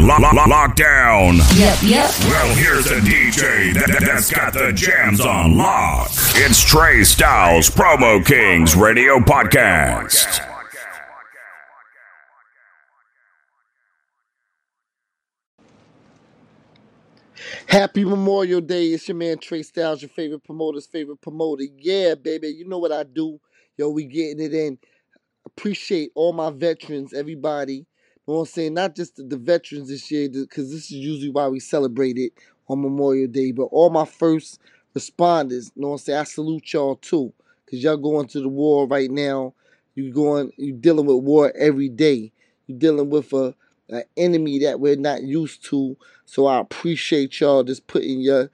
on lo- lo- lockdown. Yep, yep. Well, here's a DJ that, that's got the jams on lock. It's Tre Stylez Promo Kings Radio Podcast. Happy Memorial Day. It's your man Tre Stylez, your favorite promoter's favorite promoter. Yeah, baby. You know what I do. Yo, we getting it in. Appreciate all my veterans, everybody. Know what I'm saying? Not just the, the veterans this year, because this is usually why we celebrate it on Memorial Day, but all my first responders. You know what I'm saying? I salute y'all too. Because y'all going to the war right now. You going you dealing with war every day. You're dealing with a an enemy that we're not used to. So I appreciate y'all just putting your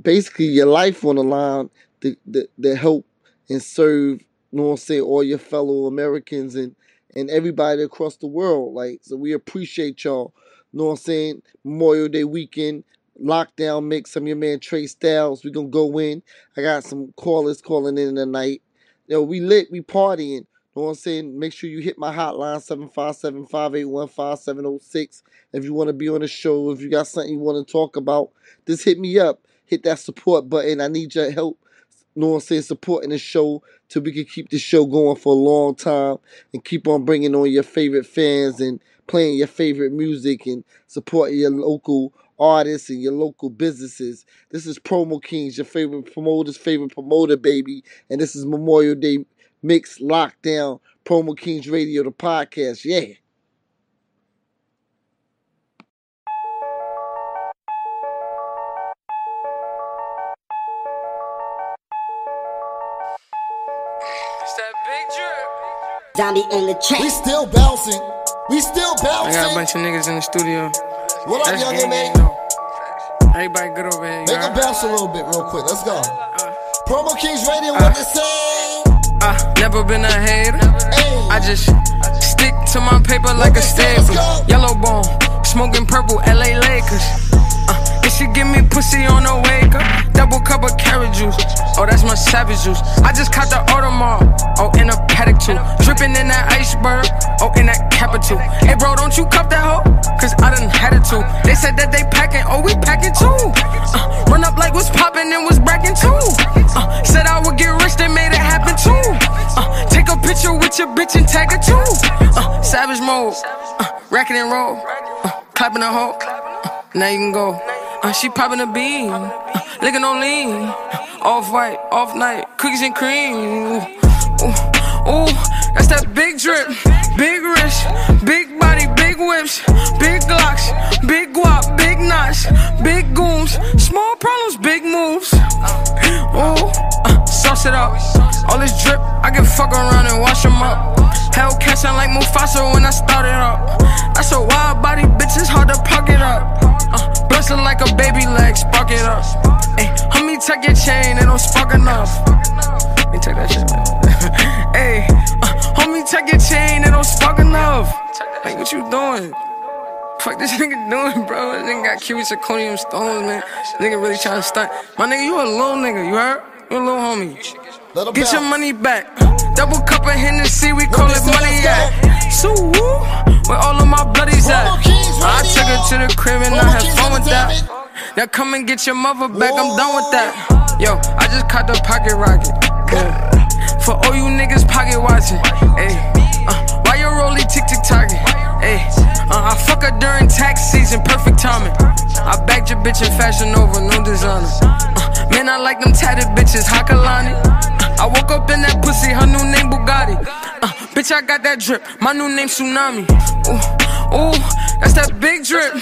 basically your life on the line to, to, to help and serve, you know what I'm saying, all your fellow Americans and, and everybody across the world. Like, so we appreciate y'all. Know what I'm saying? Memorial Day weekend, lockdown mix. I'm your man Tre Stylez. we gonna go in. I got some callers calling in tonight. Yo, we lit, we partying. Know what I'm saying? Make sure you hit my hotline 757-581-5706. If you want to be on the show, if you got something you want to talk about, just hit me up. Hit that support button. I need your help. Know what I'm saying? Supporting the show till we can keep the show going for a long time and keep on bringing on your favorite fans and playing your favorite music and supporting your local artists and your local businesses. This is Promo Kings, your favorite promoter's favorite promoter, baby. And this is Memorial Day Mix Lockdown Promo Kings Radio, the podcast. Yeah. Zombie on the We still bouncing. We still bouncing. I got a bunch of niggas in the studio. What up, That's young gang, man? gang, though. Everybody good over here. you Make them bounce a little bit real quick. Let's go. Uh, Promo Kings Radio, uh, what they say? I never been a hater. Hey. I just stick to my paper like a Let's go, staple. Yellow bone, smoking purple, LA Lakers. Should give me pussy on the wake up. Double cup of carrot juice. Oh, that's my savage juice. I just caught the Audemars. Oh, in a paddock too. Dripping in that iceberg. Oh, in that capital. Hey, bro, don't you cup that hoe? Cause I done had it too. They said that they packing. Oh, we packing too. Uh, run up like what's popping and was bracking too. Uh, said I would get rich, they made it happen too. Uh, take a picture with your bitch and tag her too. Uh, savage mode. Uh, racking and roll. Uh, clapping a hoe. Uh, now you can go. Uh, she popping a bean. Uh, licking on lean. Uh, off white, off night, cookies and cream. Ooh, ooh, ooh, that's that big drip, big wrist, big body, big whips, big glocks, big guap, big knots, big gooms, small problems, big moves. Ooh, uh, sauce it up. All this drip, I can fuck around and wash them up. Hellcat sound like Mufasa when I started up. That's a wild body, bitch, it's hard to puck it up. Uh, like a baby leg, spark it up. Hey, homie, tuck your chain, it don't spark enough. Let me take that shit, man. Hey, uh, homie, tuck your chain, it don't spark enough. Like, what you doing? Fuck this nigga doing, bro? This nigga got cubic zirconium stones, man. This nigga really trying to stunt. My nigga, you a little nigga, you heard? You a little homie. 'em Get your money back. Double cup of Hennessy, we call it money at. So woo, where all of my bloodies at? I took her to the crib and I had fun with that. Now come and get your mother back, I'm done with that. Yo, I just caught the pocket rocket. For all you niggas pocket watching. Hey, uh, why you rolling tick tick target? Hey, uh, I fuck her during tax season, perfect timing. I bagged your bitch in fashion over, no designer. Uh, man, I like them tatted bitches, Hakalani. I woke up in that pussy, her new name Bugatti. Uh, bitch, I got that drip, my new name Tsunami. Ooh, ooh, that's that big drip,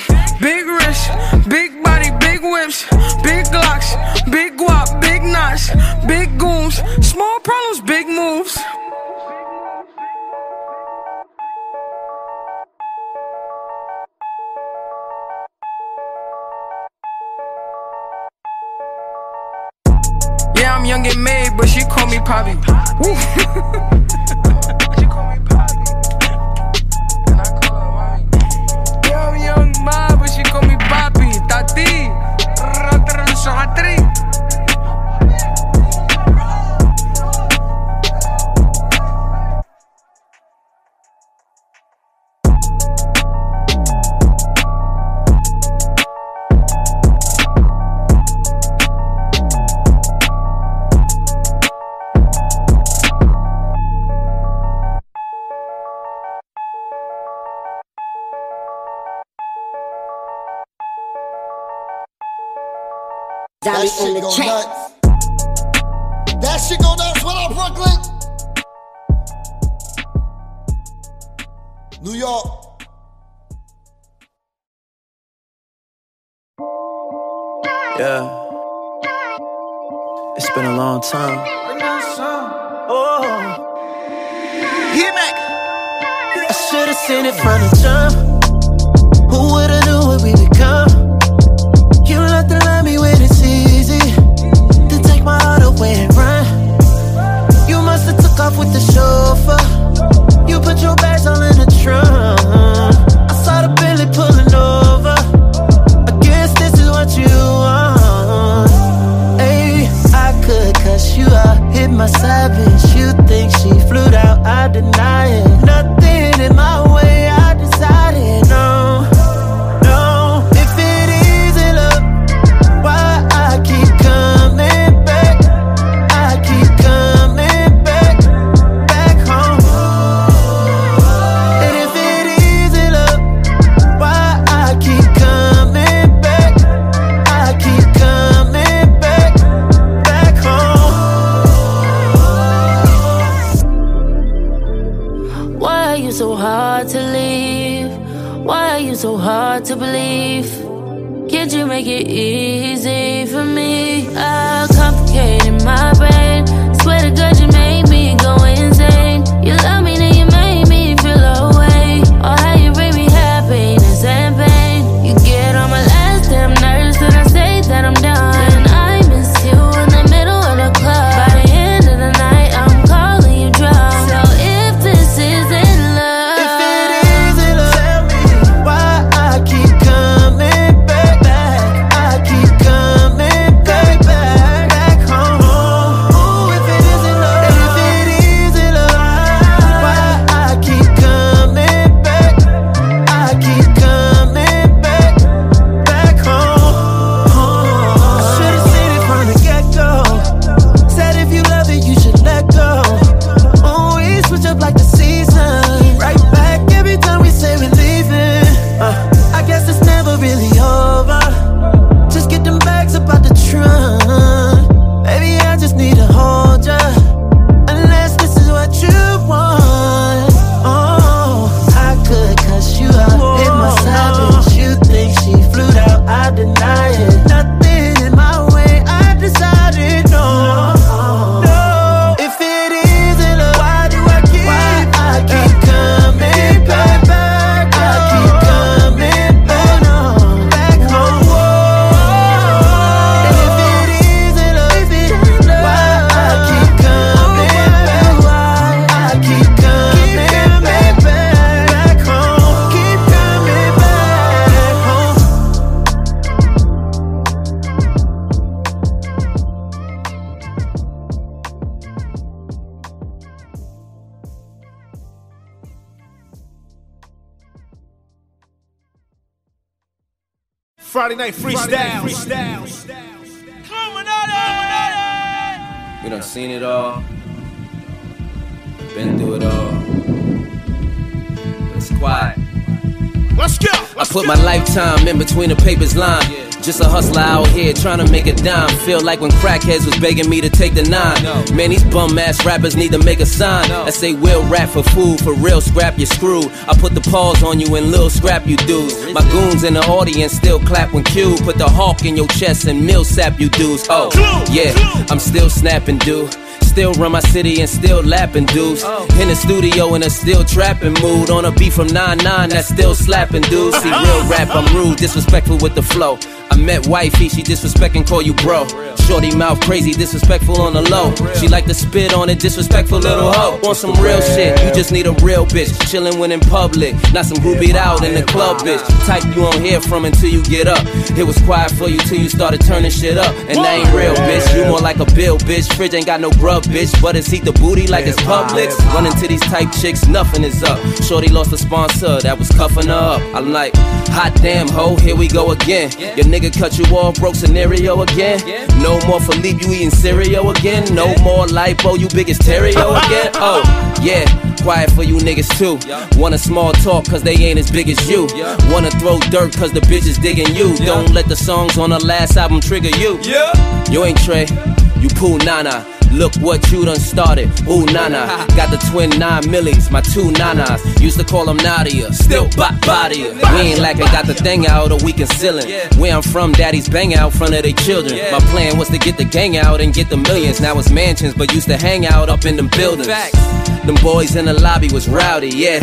big wrist, big body, big whips, big glocks, big guap, big knots, big goons, small problems, big moves. Yeah, I'm young and made, but she call me Poppy. That shit go nuts. That shit go nuts. What up, Brooklyn? New York. Yeah. It's been a long time. Oh. Hit back. I should've seen it from the jump. To believe? Can't you make it easy for me? I complicated my Friday night freestyle. We done seen it all. Been through it all. But it's quiet. Let's go. I put my lifetime in between the papers line. Just a hustler out here trying to make a dime. Feel like when crackheads was begging me to take the nine. Man, these bum ass rappers need to make a sign that say we'll rap for food, for real scrap you screwed. I put the pause on you and little scrap you dudes. My goons in the audience still clap when cue. Put the hawk in your chest and mill sap you dudes. Oh, yeah, I'm still snapping, dude. Still run my city and still lapping dudes. Oh. In the studio in a still trapping mood. On a beat from 9-9 that's still slapping dudes. See, real rap, I'm rude, disrespectful with the flow. I met wifey, she disrespect and call you bro. Shorty mouth crazy, disrespectful on the low. She like to spit on it, disrespectful little hoe. Want some real shit, you just need a real bitch. Chillin' when in public, not some groupied out in the club, bitch. Type you won't hear from until you get up. It was quiet for you till you started turning shit up. And that ain't real, bitch. You more like a bill, bitch. Fridge ain't got no grub, bitch. But it's heat the booty like it's Publix. Running to these type chicks, nothing is up. Shorty lost a sponsor that was cuffing her up. I'm like, hot damn ho, here we go again. Your nigga cut you off, broke scenario again. No more Philippe, you eating cereal again. No more lipo, you biggest terrio again. Oh, yeah. quiet for you niggas too. Wanna small talk cause they ain't as big as you. Wanna throw dirt cause the bitches digging you. Don't let the songs on the last album trigger you. You ain't Trey, you Pooh Nana. Look what you done started. Ooh, nana. Got the twin nine millies, my two nanas. Used to call them Nadia, still bot body. We ain't like lacking, got the thing out, or we concealing. Where I'm from, daddy's bang out front of their children. My plan was to get the gang out and get the millions. Now it's mansions, but used to hang out up in them buildings. Them boys in the lobby was rowdy, yeah.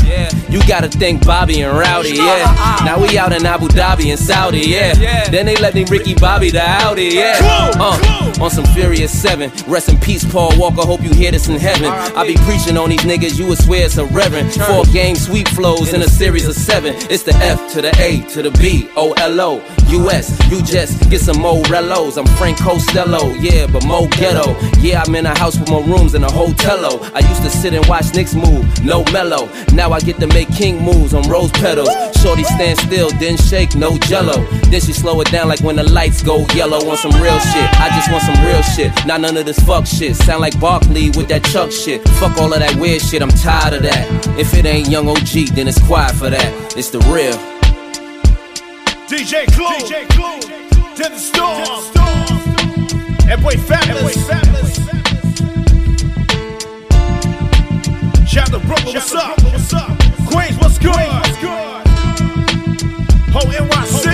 You gotta think Bobby and Rowdy, yeah. Now we out in Abu Dhabi and Saudi, yeah. Then they let me Ricky Bobby the Audi, yeah. Uh, on some Furious 7. Rest in peace, Paul Walker. Hope you hear this in heaven. I be preaching on these niggas, you would swear it's a reverend. Four game sweep flows in a series of seven. It's the F to the A to the B, O L O. US, you just get some Morellos. I'm Frank Costello, yeah, but Mo Ghetto. Yeah, I'm in a house with more rooms than a hotello. I used to sit and watch Knicks move, no mellow. Now I get to make king moves on rose petals. Shorty stand still, then shake, no jello. Then she slow it down like when the lights go yellow on some real shit. I just want some real shit, not none of this fuck shit. Sound like Barkley with that Chuck shit. Fuck all of that weird shit, I'm tired of that. If it ain't young OG, then it's quiet for that. It's the real. DJ Clue, DJ Clue, to the storm. That boy Fabolous. Shout Brooklyn, what's up? What's up? Queens, what's good? Ho NYC.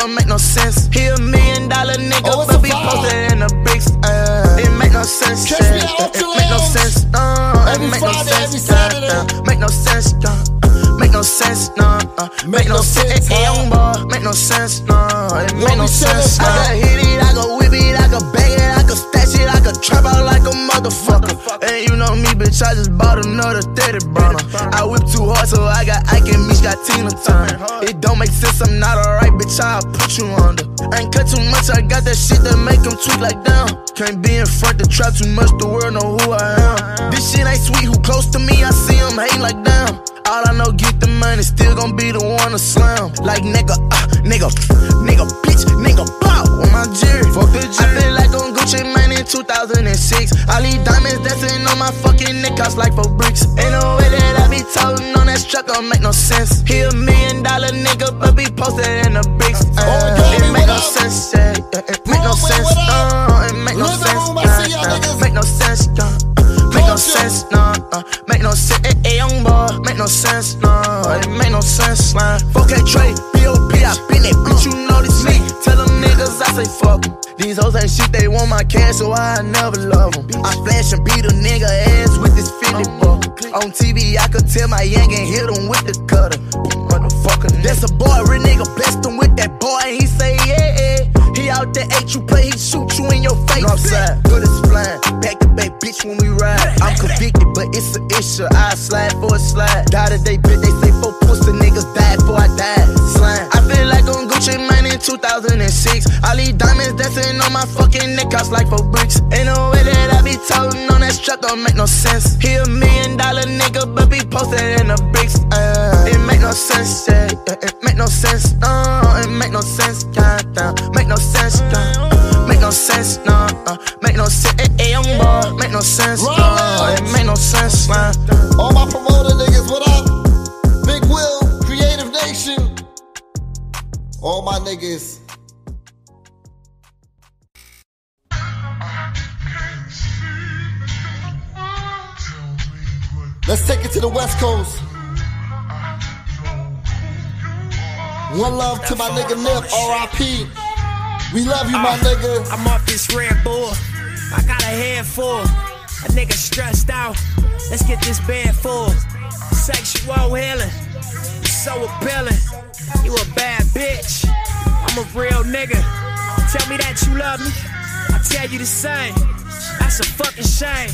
Don't make no sense. He a million dollar nigga, Oh, but be posted in the bricks. Uh, it make no sense. Catch me out It make no sense. No, Every it make no Friday, sense. every Saturday. uh, uh, Make no sense. uh, uh, Make no sense, no, uh, make no sense. Hey, young boy, make no sense, no, it make no sense. chillin', I can hit it, I can whip it, I can bang it, I can stash it, I can trap out like a motherfucker. And you know me, bitch, I just bought another 30 burner. I whip too hard, so I got Ike and Meech got Tina Turner. It don't make sense, I'm not alright, bitch, I'll put you under. I ain't cut too much, I got that shit that make them tweak like down. Can't be in front to trap too much, the world know who I am. This shit ain't sweet, who close to me, I see them hate like damn. All I know, get the money, still gon' be the one to slam. Like nigga, uh, nigga, nigga, bitch, nigga, blow on my jury. Fuck the jury. I feel like on Gucci Mane in 2006. I leave diamonds dancing on my fucking neck cost like four bricks. Ain't no way that I be toting on that strap, don't make no sense. He a million dollar nigga, but be posted in the bricks. Uh, Gabby, it make no sense, yeah. So I never love 'em. I flash and beat a nigga ass with this 50 buck. On TV, I could tell my yank and hit him with the cutter. Motherfucker, that's a boy, real nigga blessed him with that boy, and he say, yeah, yeah. He out there, ate you play, he shoot you in your face. Northside, good as flying. Back to back, bitch, when we ride. I'm convicted, but it's an issue. I slide for a slide. Die today, bitch, they say four pussy niggas died before I died. Slime. I feel like on Gucci Mane in 2006. All these diamonds dancing on my fucking neck cost like four bricks. Ain't no way that I be toting on that strap, don't make no sense. He a million dollar nigga, but be posted in the bricks. Uh, it make no sense, yeah. Uh, It make no sense, no. It make no sense, goddamn. Make no sense, uh, make no sense, no. Uh, make no sense, eh, eh, young boy. Make no sense. No All my niggas. Let's take it to the West Coast. One love to my nigga Nip, RIP. We love you, my uh, nigga. I'm off this Red Bull. I got a head full. A nigga stressed out. Let's get this bed full. Sexual healing. So appealing. You a bad bitch. I'm a real nigga. Tell me that you love me. I tell you the same. That's a fucking shame.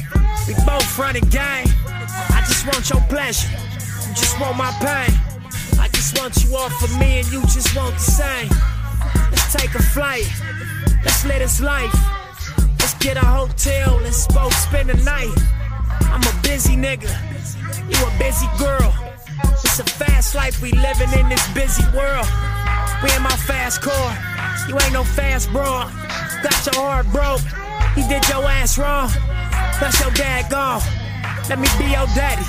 We both run running game. I just want your pleasure. You just want my pain. I just want you all for me and you just want the same. Let's take a flight. Let's live this life. Let's get a hotel. Let's both spend the night. I'm a busy nigga. You a busy girl. It's a fast life we living in this busy world. We in my fast car. You ain't no fast bro. Got your heart broke. He did your ass wrong. That's your dad gone. Let me be your daddy.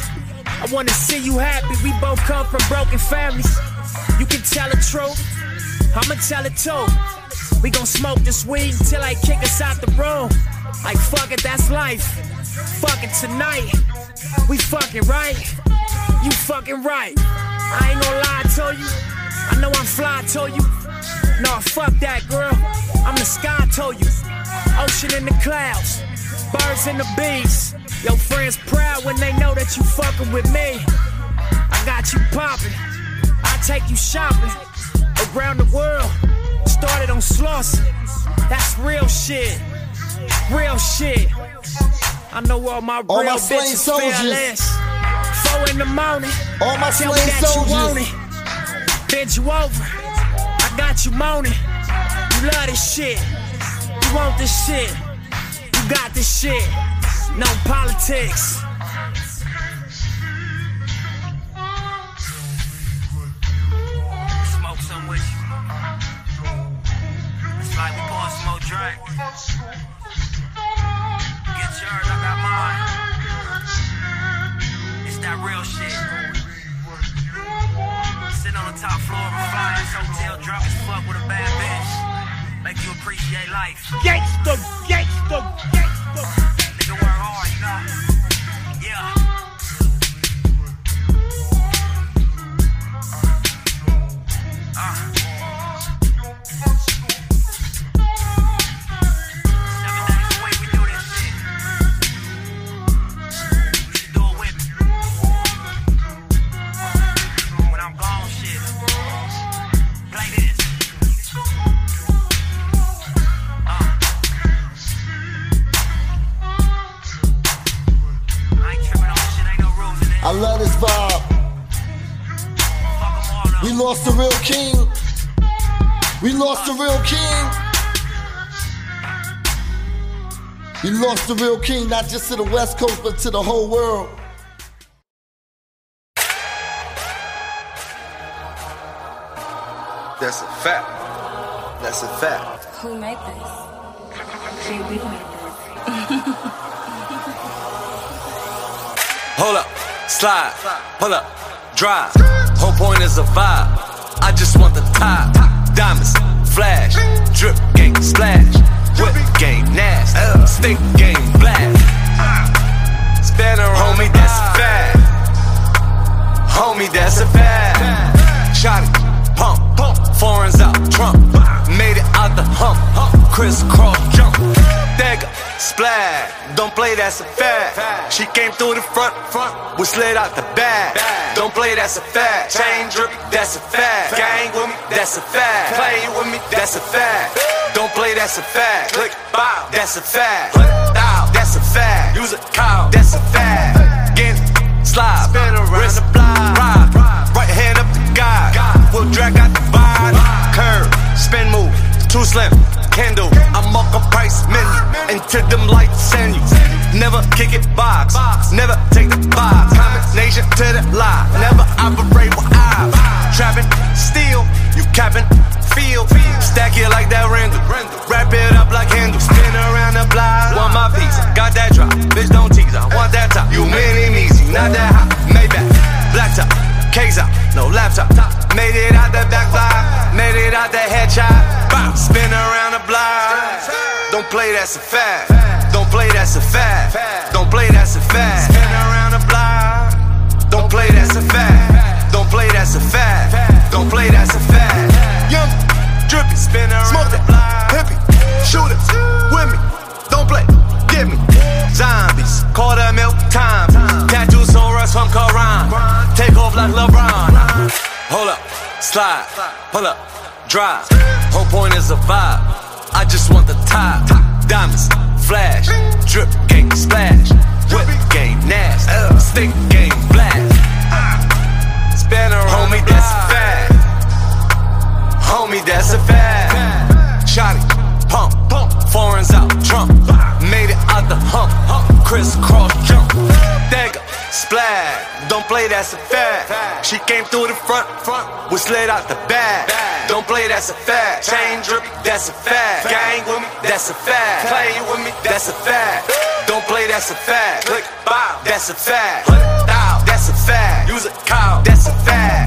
I wanna see you happy. We both come from broken families. You can tell the truth. I'ma tell it too. We gon' smoke this weed until they kick us out the room. Like fuck it, that's life. Fuck it tonight. We fucking right. You fucking right. I ain't gonna lie to you. I know I'm fly to you. No, fuck that girl. I'm the sky to you. Ocean in the clouds. Birds and the bees. Your friends proud when they know that you fucking with me. I got you popping. I take you shopping around the world. Started on Slauson. That's real shit. Real shit. I know all my All real my bitches feel less. Four in the morning. All my Tell me that soldiers. you want it. Bend you over. I got you moaning. You love this shit. You want this shit. You got this shit. No politics. Smoke some with you. It's like we pour some more drink. Get yours, I got mine. That real shit. Sitting on the top floor of a flying hotel, drunk as fuck with a bad bitch. Make you appreciate life. Gangsta, gangsta, gangsta. Nigga work hard, you know. Yeah. In it. I love this vibe. We lost the real king. We lost the real king. We lost the real king, not just to the West Coast, but to the whole world. That's a fact. That's a fact. Who made this? Jay, we made Hold up, slide, pull up, drive. Whole point is a vibe. I just want the top. Diamonds, flash, drip game, splash. Whip game, nasty. Play, that's a fact. She came through the front, front. We slid out the back. Don't play, that's a fact. Chain drip, that's a fact. Gang with me, that's a fact. Play with me, that's a fact. Don't play, that's a fact. Click, bow, that's a fact. Click down, that's a fact. Use a cow, that's a fact. Get slide, spin around wrist, the block, ride, right hand up the guy. We'll drag out the vibe, curve, spin move, too slim, can do. Into them lights send you. Never kick it box, never take the box. Combination to the lie, never operate with eyes. Trapping, steal, you capping, feel, stack it like that Randall. Wrap it up like handle, spin around the block. Want my piece, got that drop, bitch don't tease, I want that top. You mini measy, not that hot, Maybach, black top, out, no laptop. Made it out the back fly, made it out the headshot. Bow, spin around the block. Don't play, that's a fact. Don't play, that's a fact. Don't play, that's a fact. Up, drive. Whole point is a vibe. I just want the top. Diamonds, flash, drip game splash, whip game nasty, stick game black. Spanner, homie, that's a fact. Homie, that's a fact. Shotty, pump, pump, foreigns out, Trump. Made it out the hump, hump, crisscross jump. Dagger, splash, don't play, that's a fact. She came through the front, front, was slid out the back. Don't play, that's a fact. Chain drip, that's a fact. Gang with me, that's a fact. Play with me, that's a fact. Don't play, that's a fact. Click, bow, that's a fact. Click thou, that's a fact. Use a cow, that's a fact.